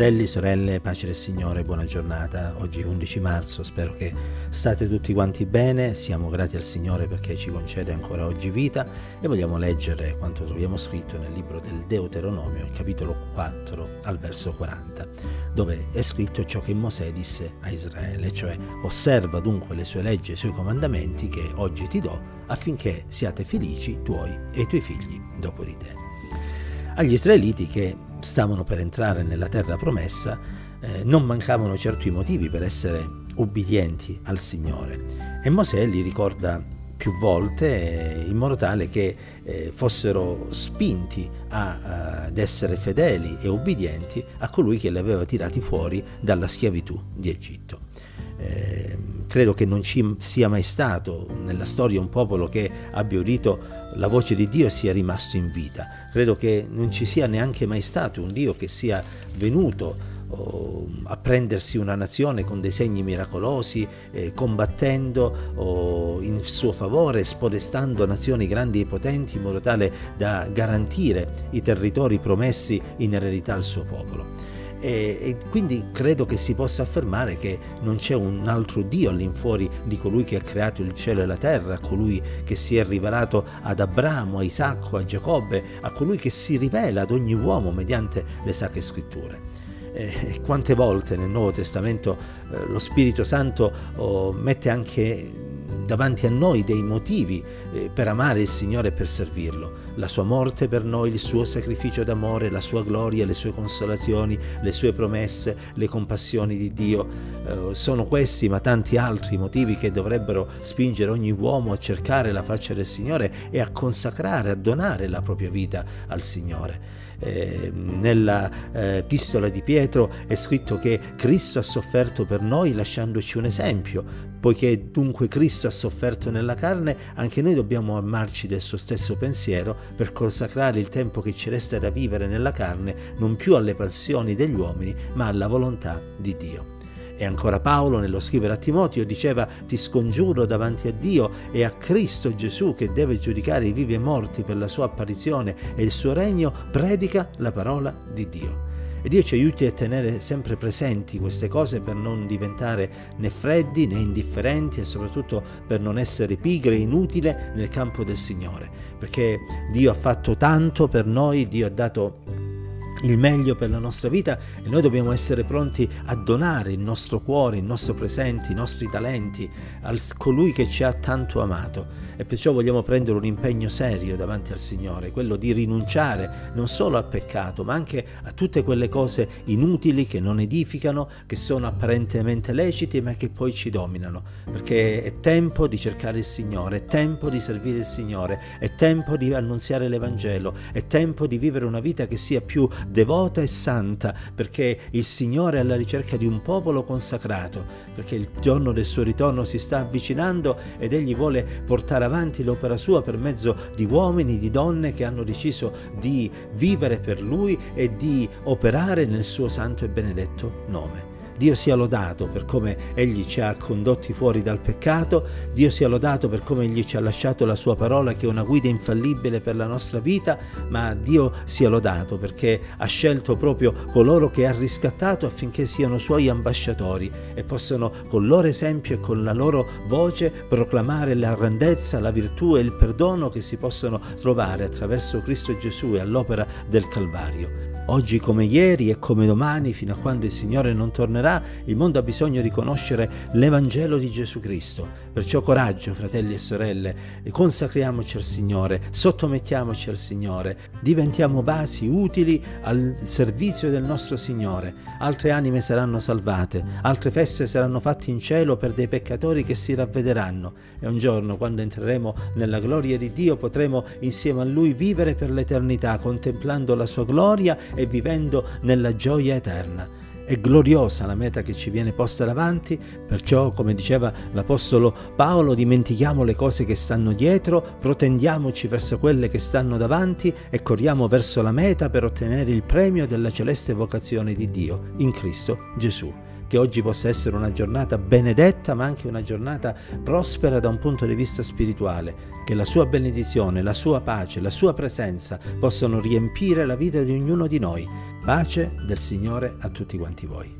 Fratelli, sorelle, pace del Signore, buona giornata. Oggi 11 marzo, spero che state tutti quanti bene. Siamo grati al Signore perché ci concede ancora oggi vita e vogliamo leggere quanto troviamo scritto nel libro del Deuteronomio, il capitolo 4 al verso 40, dove è scritto ciò che Mosè disse a Israele, cioè osserva dunque le sue leggi e i suoi comandamenti che oggi ti do affinché siate felici tuoi e i tuoi figli dopo di te. Agli israeliti che stavano per entrare nella terra promessa, eh, non mancavano certi motivi per essere ubbidienti al Signore. E Mosè li ricorda più volte eh, in modo tale che eh, fossero spinti a, ad essere fedeli e ubbidienti a colui che li aveva tirati fuori dalla schiavitù di Egitto. Credo che non ci sia mai stato nella storia un popolo che abbia udito la voce di Dio e sia rimasto in vita. Credo che non ci sia neanche mai stato un Dio che sia venuto oh, a prendersi una nazione con dei segni miracolosi, eh, combattendo oh, in suo favore, spodestando nazioni grandi e potenti in modo tale da garantire i territori promessi in eredità al suo popolo. E, e, quindi credo che si possa affermare che non c'è un altro Dio all'infuori di colui che ha creato il cielo e la terra, colui che si è rivelato ad Abramo, a Isacco, a Giacobbe, a colui che si rivela ad ogni uomo mediante le sacre scritture. E quante volte nel Nuovo Testamento eh, lo Spirito Santo oh, mette anche davanti a noi dei motivi eh, per amare il Signore e per servirlo. La sua morte per noi, il suo sacrificio d'amore, la sua gloria, le sue consolazioni, le sue promesse, le compassioni di Dio. Eh, sono questi, ma tanti altri motivi che dovrebbero spingere ogni uomo a cercare la faccia del Signore e a consacrare, a donare la propria vita al Signore. Eh, nella eh, epistola di Pietro è scritto che Cristo ha sofferto per noi lasciandoci un esempio. Poiché dunque Cristo ha sofferto nella carne, anche noi dobbiamo amarci del suo stesso pensiero per consacrare il tempo che ci resta da vivere nella carne non più alle passioni degli uomini, ma alla volontà di Dio. E ancora Paolo nello scrivere a Timoteo diceva ti scongiuro davanti a Dio e a Cristo Gesù che deve giudicare i vivi e morti per la sua apparizione e il suo regno, predica la parola di Dio. E Dio ci aiuti a tenere sempre presenti queste cose per non diventare né freddi né indifferenti e soprattutto per non essere pigri e inutili nel campo del Signore. Perché Dio ha fatto tanto per noi, Dio ha dato il meglio per la nostra vita e noi dobbiamo essere pronti a donare il nostro cuore, il nostro presente, i nostri talenti a colui che ci ha tanto amato. E perciò vogliamo prendere un impegno serio davanti al Signore, quello di rinunciare non solo al peccato ma anche a tutte quelle cose inutili che non edificano, che sono apparentemente leciti ma che poi ci dominano, perché è tempo di cercare il Signore, è tempo di servire il Signore, è tempo di annunziare l'Evangelo, è tempo di vivere una vita che sia più devota e santa, perché il Signore è alla ricerca di un popolo consacrato, perché il giorno del suo ritorno si sta avvicinando ed egli vuole portare avanti l'opera sua per mezzo di uomini, di donne che hanno deciso di vivere per lui e di operare nel suo santo e benedetto nome. Dio sia lodato per come Egli ci ha condotti fuori dal peccato, Dio sia lodato per come Egli ci ha lasciato la sua parola che è una guida infallibile per la nostra vita, ma Dio sia lodato perché ha scelto proprio coloro che ha riscattato affinché siano suoi ambasciatori e possano con loro esempio e con la loro voce proclamare la grandezza, la virtù e il perdono che si possono trovare attraverso Cristo Gesù e all'opera del Calvario. Oggi come ieri e come domani, fino a quando il Signore non tornerà, il mondo ha bisogno di conoscere l'Evangelo di Gesù Cristo. Perciò coraggio, fratelli e sorelle, consacriamoci al Signore, sottomettiamoci al Signore, diventiamo basi utili al servizio del nostro Signore. Altre anime saranno salvate, altre feste saranno fatte in cielo per dei peccatori che si ravvederanno e un giorno, quando entreremo nella gloria di Dio, potremo insieme a Lui vivere per l'eternità, contemplando la sua gloria e vivendo nella gioia eterna. È gloriosa la meta che ci viene posta davanti, perciò, come diceva l'Apostolo Paolo, dimentichiamo le cose che stanno dietro, protendiamoci verso quelle che stanno davanti e corriamo verso la meta per ottenere il premio della celeste vocazione di Dio in Cristo Gesù. Che oggi possa essere una giornata benedetta ma anche una giornata prospera da un punto di vista spirituale, che la sua benedizione, la sua pace, la sua presenza possano riempire la vita di ognuno di noi Pace del Signore a tutti quanti voi.